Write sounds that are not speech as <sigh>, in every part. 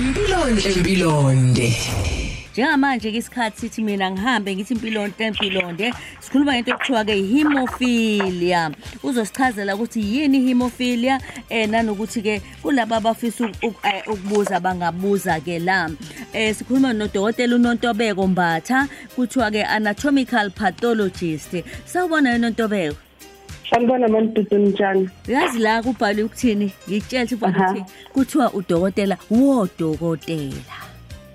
Impilonhle impilonde. Njengamanje ke isikhathi sithi mina ngihambe ngithi impilonde impilonde. Sikhuluma ngento ekuthiwa ke hemophilia. Uzosichazela ukuthi yini hemophilia? Eh nanokuthi ke kulabo abafisa uk- uk- eh, ukubuza bangabuza ke la. Eh sikhuluma nodokotela uNontobeko Mbatha kuthiwa ke anatomical pathologist. Sawubona uNontobeko? Sanibona mantutu njani? Uyazi la kubhalwe ukuthini ngikutshela ukuthi Aha. ukuthi kuthiwa udokotela wodokotela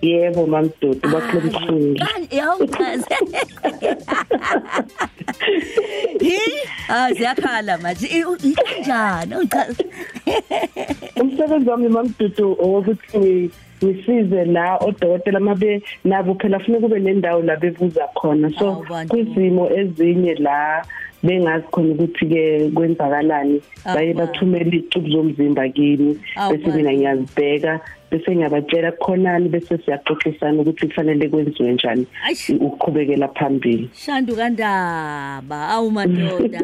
Yebo mamdudu bakulemfundo. Kanti yawuchaze. Hi, ah ziyakhala manje. I- u- i- Kanjani? Uchaze. Umsebenzi wami mamdudu owokuthi ngi- ngisize la odokotela mabe nabo phela kufanele kube nendawo la bebuza khona. So Awu, bantu. kwizimo ezinye la bengazi khona ukuthi ke kwenzakalani. Awu, baye bantu. bathumela icubu zomzimba kimi Awu, bese mina bantu. ngiyazibheka bese ngiyabatshela khonani bese siyaxoxisana ukuthi kufanele kwenziwe njani Aish. ukuqhubekela phambili. Shandu kandaba. Awu madoda.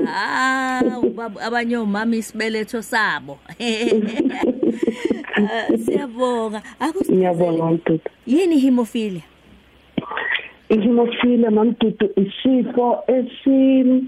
Awu bab- abanye omama isibeletho sabo. <laughs> Ah, siyabonga. Ngiyabonga akusize mamdudu yini hemophilia? Ihemophilia mamdudu isifo esi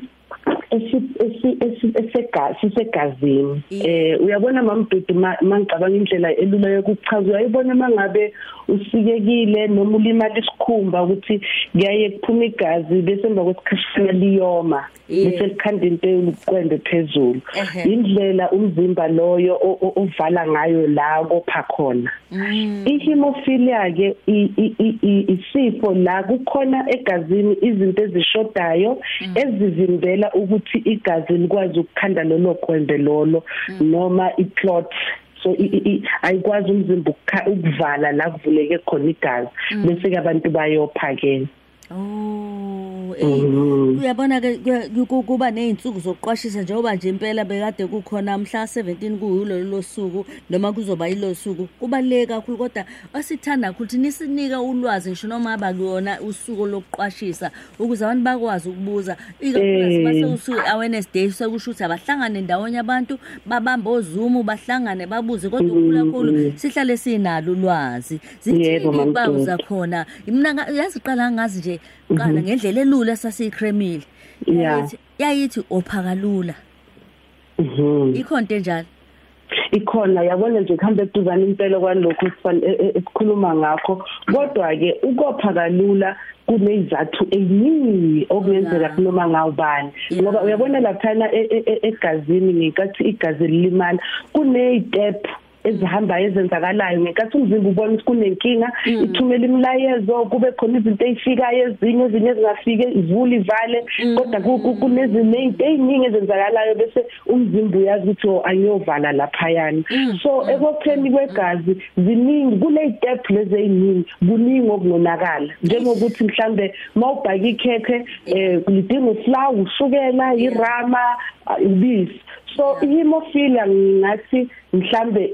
esi- esi- esi- esega- sisegazini. Eh uyabona mamdudu ma- mangicabanga indlela elula yokuchaza. Uyayibona mangabe usikekile noma ulimala isikhumba ukuthi kuyaye kuphuma igazi bese emva kwesikhashana liyoma Yeah. bese likhanda into elukwende phezulu. Ehhe. indlela umzimba loyo o- o- ovala ngayo la kopha khona. Mm, ihemophilia ke i- i- i- i- isifo la kukhona egazini izinto ezishodayo ezivimbela ukuthi igazi likwazi ukukhanda lolo kwembe lolo noma iclot. So i- i- i- ayikwazi umzimba ukukha- ukuvala la kuvuleke khona igazi. Bese ke abantu bayopha ke Oh, eh Mhm. uyabona ke kuya- ku- kuba nezinsuku zokuqwashisa njengoba nje impela bekade kukhona mhla 17 kuyilo lo suku noma kuzoba yilo suku kubaleke kakhulu kodwa asithanda ukuthi nisinika ulwazi ngisho noma aba kuyona usuku lokuqwashisa ukuze abantu bakwazi ukubuza ikakhulukazi Eh. base usuku awareness day sekusho ukuthi abahlangane ndawonye abantu babambe ozoom bahlangane babuze kodwa okukhulu kakhulu sihlale sinalo ulwazi Yebo, zithini Mama impawu Ntosi. zakhona mina nga- yazi qala ngazi nje qala ngendlela elula sasiyikremile Yeah. yayithi yayithi ophakalula Mhm. ikhonto enjalo ikhona yabona nje kuhambe eduzane impela kwalokho esifan- e- e- esikhuluma ngakho kodwa ke ukopha kalula kunezathu eziningi okungenzeka Yeah. kunoma ngawubani Yeah. ngoba uyabona laphana e- e- e- egazini ngenkathi igazi lilimala kunezitep ezihambayo ezenzakalayo ngenkathi umzimba ubona ukuthi kunenkinga ithumela imlayezo kube khona izinto ezifikayo ezinye ezinye ezingafike ivule ivale. Kodwa ku- ku- kunezinto eziningi ezenzakalayo bese umzimba uyazi ukuthi oh, angiyovala laphayana. So ekopheni kwegazi ziningi kule step lezi eziningi kuningi okunonakala njengokuthi mhlambe mawubhaka ikhekhe eh lidinga uflour ushukela irama ah, ubisi. So ihemophilia ngathi mhlambe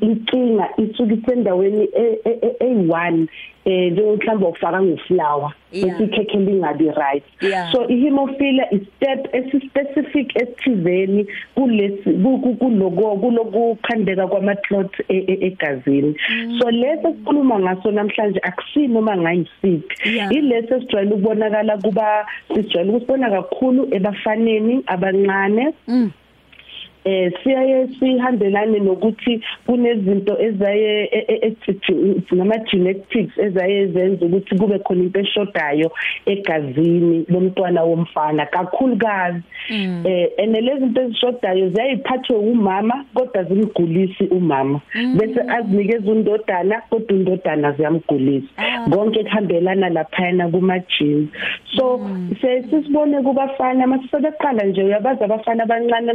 inkinga isuka isendaweni e- e- e- eh njengo mhlambe ufaka ngoflower Yeah. bese ikhekhe lingabi right so ihemophilia is step esispecific esithizeni kulesi ku- ku- kuloko kulokukhandeka kwama clot e- egazini. So leso sikhuluma ngaso namhlanje akusinoma ngayisithi Yeah. ileso sijwayele ukubonakala kuba sijwayele ukusibona kakhulu ebafaneni abancane. Mm. Eh siyaye sihambelane nokuthi kunezinto ezaye e- e- e- nama genetics ezaye zenza ukuthi kube khona into eshodayo egazini lomntwana womfana kakhulukazi. Mm. eh ene lezi zinto ezishodayo ziyayiphathwe umama kodwa zimgulisi umama. Bese azinikeza undodana kodwa undodana ziyamgulisa. Ah. konke kuhambelana laphayana kuma genes so sesibone kubafana masebeqala nje uyabaza abafana abancane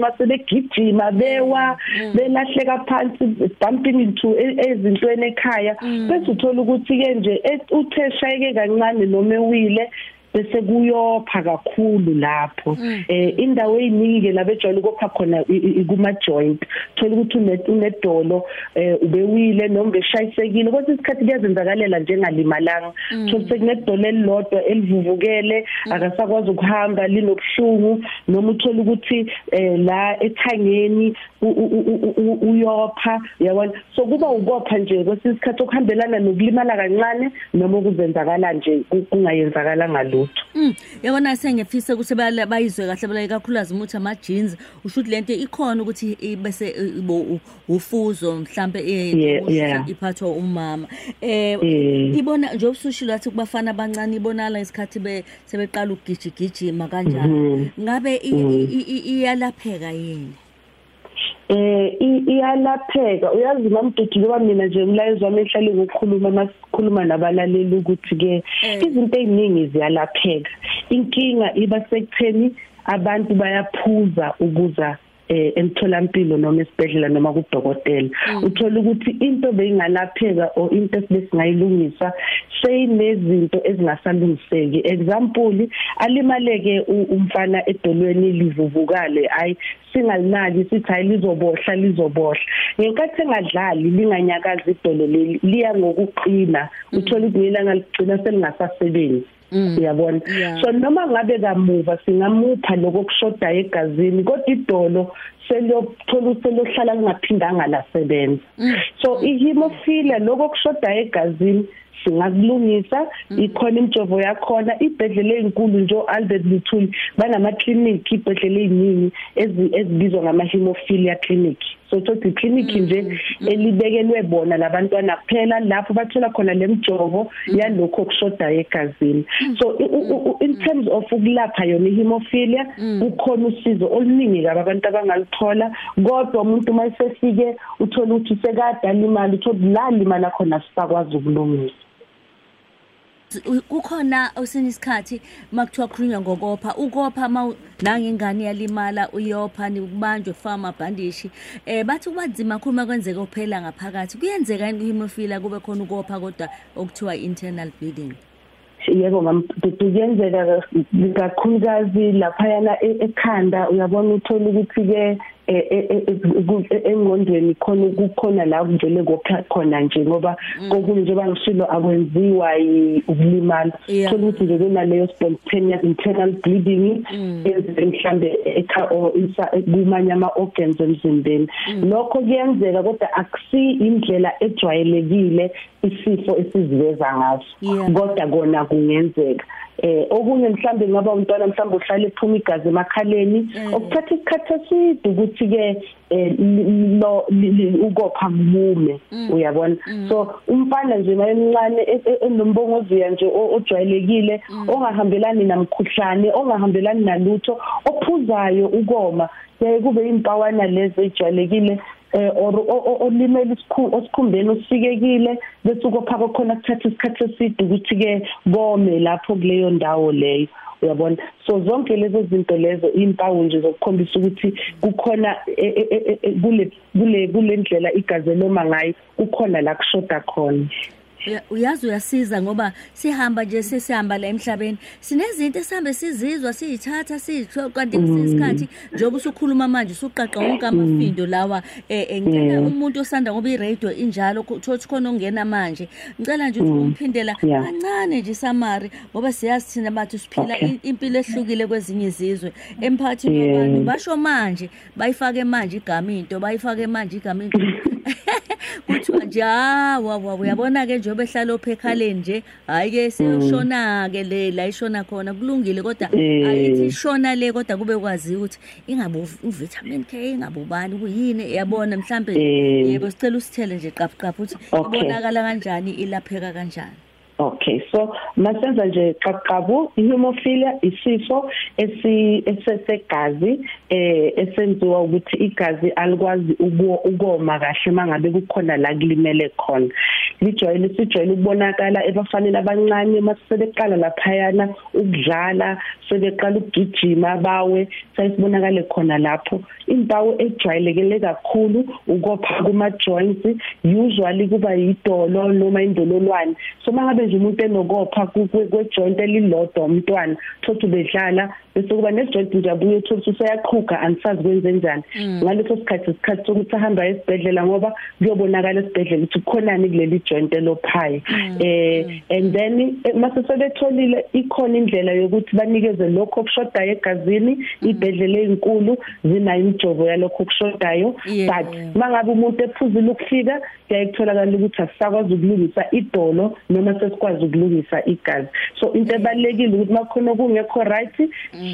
masebegijima bewa belahleka phansi bumping into e- ezintweni ekhaya. Bese uthola ukuthi ke nje e- uthe shayeke kancane noma ewile bese kuyopha kakhulu lapho. Eh indawo eziningi labejwayele ukopha khona kuma joint thola ukuthi unedolo eh ubewile noma beshayisekile. Kodwa isikhathi kuyazenzakalela njengalimalanga. Thola sekunedolo elilodwa elivuvukele akasakwazi ukuhamba linobuhlungu. Noma uthola ukuthi eh la ethangeni uyopha yabona? So kuba ukopha nje kwesisikhathi okuhambelana nokulimala kancane noma ukuzenzakala nje kungayenzakala ngalutho. Mm yabona sengefisa ukuthi bayizwe kahle bala kakhulukazi umuthi ama jeans ushuthi lento ikhona ukuthi bese ufuzo mhlambe iphathwa umama. Eh ibona nje usushilo athi kubafana abancane ibonala isikhathi be sebeqala ukugijigijima kanjalo mhm. ngabe iyalapheka yini? Eh iyalapheka uyazi mamdudu ngoba mina nje umlayezo wami ehlale ngokukhuluma masikhuluma nabalaleli ukuthi ke eh. izinto eziningi ziyalapheka inkinga iba sekutheni abantu bayaphuza ukuza eh emtholampilo noma esibhedlela noma kudokotela mm. uthola ukuthi into beyingalapheka o into esibesingayilungisa seyinezinto ezingasalungiseki example alimaleke umfana edolweni livuvukale ayi singalinaki sithi hayi lizobohla lizobohla ngenkathi engadlali linganyakaza idolo leli liya ngokuqina mm. uthola ukuthi mina ngaligcina selingasasebenzi. Uyabona so noma ngabe kamuva singamupha lokushoda egazini kodwa idolo seliyothola selohlala lingaphindanga lasebenza. Mm. so ihemophilia lokushoda egazini singakulungisa mm. ikhona imjovo yakhona ibhedlela ezinkulu nje Albert Luthuli banama clinic ibhedlela eziningi ezibizwa ngama hemophilia clinic. So thothi clinic nje mm. elibekelwe bona labantwana kuphela lapho bathola khona lemjovo mm. yalokho kushoda egazini. So in terms of ukulapha yona ihemophilia kukhona usizo oluningi kabi abantu abangalithola kodwa umuntu mayisefike uthola ukuthi sekade alimala uthola la limala khona sisakwazi ukulungisa. Kukhona osinye isikhathi makuthiwa khulunywa ngokopha. Ukopha ma nangingane yalimala uyopha nikubanjwe kufaka amabhandishi. Eh bathi kubanzima kakhulu makwenzeka uphela ngaphakathi. Kuyenzeka ihemophilia kube khona ukopha kodwa okuthiwa internal bleeding? Yebo kuyenzeka kakhulukazi laphayana e-, ekhanda. Uyabona uthola ukuthi ke E, e, e, engqondweni khona kukhona la kuvele kopha khona nje ngoba mm. kokunye nje bangishilo akwenziwa ukulimala thola ukuthi nje kunaleyo spontaneous internal bleeding mm. enze mhlambe kumanye ama organs emzimbeni mm. lokho kuyenzeka kodwa akusi indlela ejwayelekile isifo esiziveza ngaso kodwa kona kungenzeka eh okunye mhlambe ngaba umntwana mhlambe uhlala ephuma igazi emakhaleni mm. okuthatha isikhathi eside ukuthi ke eh, lo ukopha kubume mm. uyabona mm. so umfana nje mayemncane e, e, enombongoziya nje ojwayelekile ongahambelani namkhuhlane ongahambelani nalutho ophuzayo ukoma yaye kube impawana lezo ejwayelekile eh or olimela isikhumba osikhumbeni osikekile bese ukophaka khona kuthatha isikhathi eside ukuthi ke kome lapho kuleyo ndawo leyo. Uyabona? So zonke lezo zinto lezo impawu nje zokukhombisa ukuthi kukhona e, e, e, kule kule kule ndlela igazi loma ngayi kukhona la kushoda khona. Uyazi uyasiza ngoba sihamba nje sesihamba la emhlabeni. Sinezinto esihambe sizizwa siyithatha siyitho kanti ngesikhathi njengoba usukhuluma manje usuqaqa wonke amafindo lawa eh ngicela umuntu osanda ngoba iradio injalo thothi khona ongena manje. Ngicela nje ukuthi umphindela kancane nje samari ngoba siyazi thina bathi siphila impilo ehlukile kwezinye izizwe. Emphakathini wabantu basho manje bayifake manje igama into bayifake manje igama into. <laughs> <laughs> Kuthiwa nje hawa uyabona ke nje behlala ophekhaleni nje hayi ke seyoshona ke le la ishona khona kulungile kodwa eh. ayithi ishona le kodwa kube kwazi ukuthi ingabe uvitamin K ingabe ubani kuyini? Yabona mhlambe eh. yebo sicela usithele nje qaphqapha ukuthi ibonakala kanjani ilapheka kanjani. Okay so masenza nje qaqabu ihemophilia isifo esisegazi eh esenziwa ukuthi igazi alikwazi ukoma kahle mangabe kukhona la kulimele khona. Lijwayele sijwayele ukubonakala ebafanele abancane masisebeqala laphayana ukudlala sebeqala ukugijima bawe sayisibonakale khona lapho. Impawu ejwayelekile kakhulu ukopha kuma joints usually kuba yidolo noma indololwane. So mangabe nje umuntu enokopha kwe joint elilodwa umntwana thothi bedlala bese kuba nejoint nje abuye thothi useyaqhuga angisazi kwenze njani Mm. ngaleso sikhathi isikhathi sokuthi ahamba esibhedlela ngoba kuyobonakala esibhedlela ukuthi kukhonani kuleli joint elophayo Mm. eh and then eh, mase sebetholile ikhona indlela yokuthi banikeze lokho okushodayo egazini Mm. ibhedlela ezinkulu zinayo imijovo yalokho okushodayo Yeah. but mangabe umuntu ephuzile ukufika kuyayitholakala ukuthi asisakwazi ukulungisa idolo noma sesikwazi ukulungisa igazi so into ebalekile ukuthi makhona okungekho right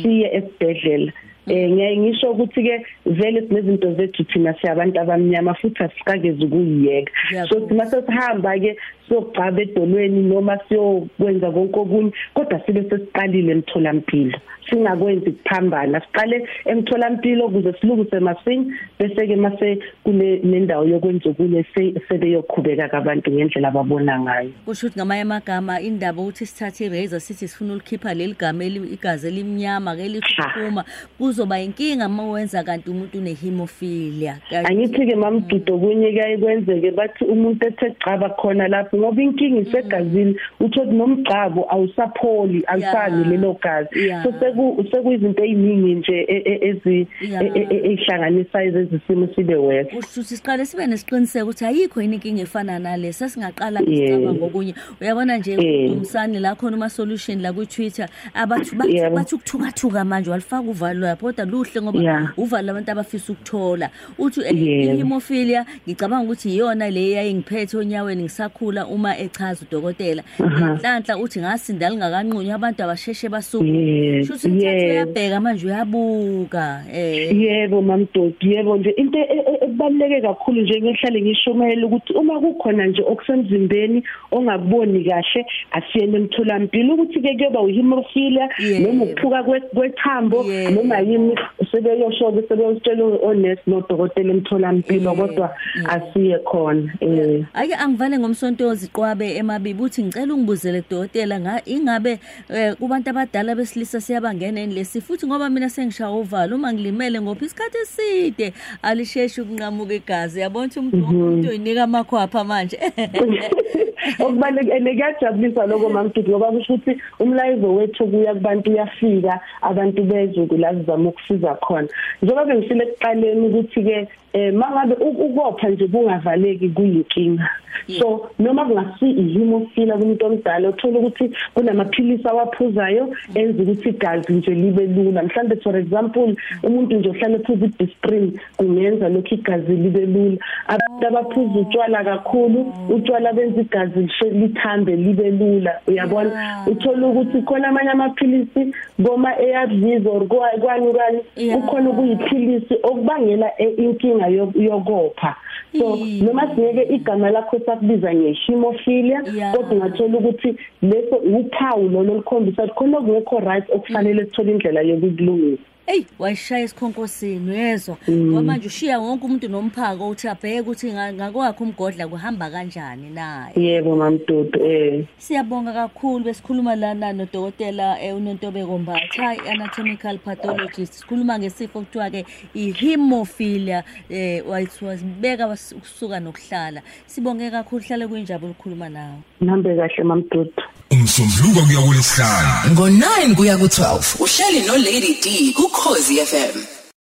siye esibhedlela. Eh ngiyaye ngisho ukuthi ke vele sinezinto zethu thina siyabantu abamnyama futhi asikagezi ukuyiyeka. So sima sesihamba ke siyogcaba edolweni noma siyokwenza konke okunye kodwa sibe sesiqalile emtholampilo. Singakwenzi kuphambana siqale emtholampilo ukuze silungise masinya bese ke mase kule nendawo yokwenza okunye se- sebeyoqhubeka kabantu ngendlela ababona ngayo. Kusho ukuthi ngamanye amagama indaba ukuthi sithathe irazor sithi sifuna ukukhipha leli gama eli- igazi elimnyama ke liphuma kuzoba inkinga uma wenza kanti umuntu unehemophilia. Angithi ke mamdudo kunye kuyaye kwenzeke bathi umuntu ethe gcaba khona lapho ngoba inkinga isegazini uthothi nomgcabo awusapholi alisani Yeah. lelo gazi. Yeah. so seku sekuyizinto eziningi nje e- e- ezi Yeah. e- e- e- ehlanganisa izisimo sibe worse kusho ukuthi siqale sibe nesiqiniseko ukuthi ayikho yini inkinga efana nale sesingaqala Yeah. sicaba ngokunye uyabona nje Yeah. umsani la khona uma solution la ku Twitter abathu bathi Yebo. bathi ukuthukathuka manje walifaka uvalo lapho kodwa luhle ngoba Yeah. uvalo abantu abafisa ukuthola uthi eh, Yebo. ihemophilia ngicabanga ukuthi iyona le yayingiphethe onyaweni ngisakhula uma echaza udokotela Aha. nhlanhla uthi ngasinda lingakanqunywa abantu abasheshe basuke Shuthi umthetho uyabheka manje uyabuka eh. Yebo mamdodi yebo nje. Into e- e- ebaluleke kakhulu nje ngehlale ngishumayela ukuthi uma kukhona nje okusemzimbeni ongakuboni kahle asiyele emtholampilo. Ukuthi ke kuyoba uhemophilia noma ukuphuka kwe- kwethambo noma yini sebeyosho sebeyositshela onesi nodokotela emtholampilo kodwa asiye khona eh. Ake angivale ngomsontozi qwabe emabibi uthi ngicela ungibuzele dokotela nga ingabe eh, kubantu abadala besilisa siyabangena yini lesi futhi ngoba mina sengishaya uvalo uma ngilimele ngophi isikhathi eside alisheshi ukunqamuka igazi. Yabona ukuthi umuntu umuntu uyinika amakhwapha manje. <laughs> Okubalekile kuyajabulisa lokho mamdudu ngoba kusho ukuthi umlayezo wethu kuya kubantu uyafika abantu bezwe la sizama ukusiza khona. Njengoba bengisile ekuqaleni ukuthi ke eh mangabe u- ukopha nje kungavaleki kuyinkinga. So noma kungasi ihemophilia kumuntu omdala uthola ukuthi kunamaphilisi awaphuzayo enza ukuthi igazi nje libe lula mhlawumbe for example umuntu nje ohlala ephuza i-disprin kungenza lokhu igazi libe lula abantu abaphuza utshwala kakhulu utshwala benza igazi lishe lithambe libe lula uyabona Yeah. uthola ukuthi khona amanye amaphilisi koma ARVs or kwa- kwani kwani Yeah. kukhona kuyiphilisi okubangela e- inkinga yo- yokopha so Ih. noma singeke igama lakho sakubiza ngehemophilia Yeah. kodwa ungathola ukuthi leso uphawu lolo likhombisa ukuthi khona okungekho right okufanele sithole indlela yokulungisa Ey wayishaya isikhonkosini uyezwa? Mm. ngoba manje ushiya wonke umuntu nomphako uthi abheke ukuthi nga- ngakwakho umgodla kuhamba kanjani naye. Yebo mamdudu eh. Siyabonga kakhulu besikhuluma lana nodokotela eh, uNontobeko Mbatha i-anatomical pathologist. Sikhuluma ngesifo kuthiwa ke i-hemophilia eh wayithiwa sibeka was- ukusuka nokuhlala. Sibonge kakhulu hlale kuyinjabulo ukukhuluma nawe. Nihambe kahle mamdudu. Umsombuluko kuya kulesihlanu ngo-9 kuya ku-12 uhleli no-lady d ukhozi FM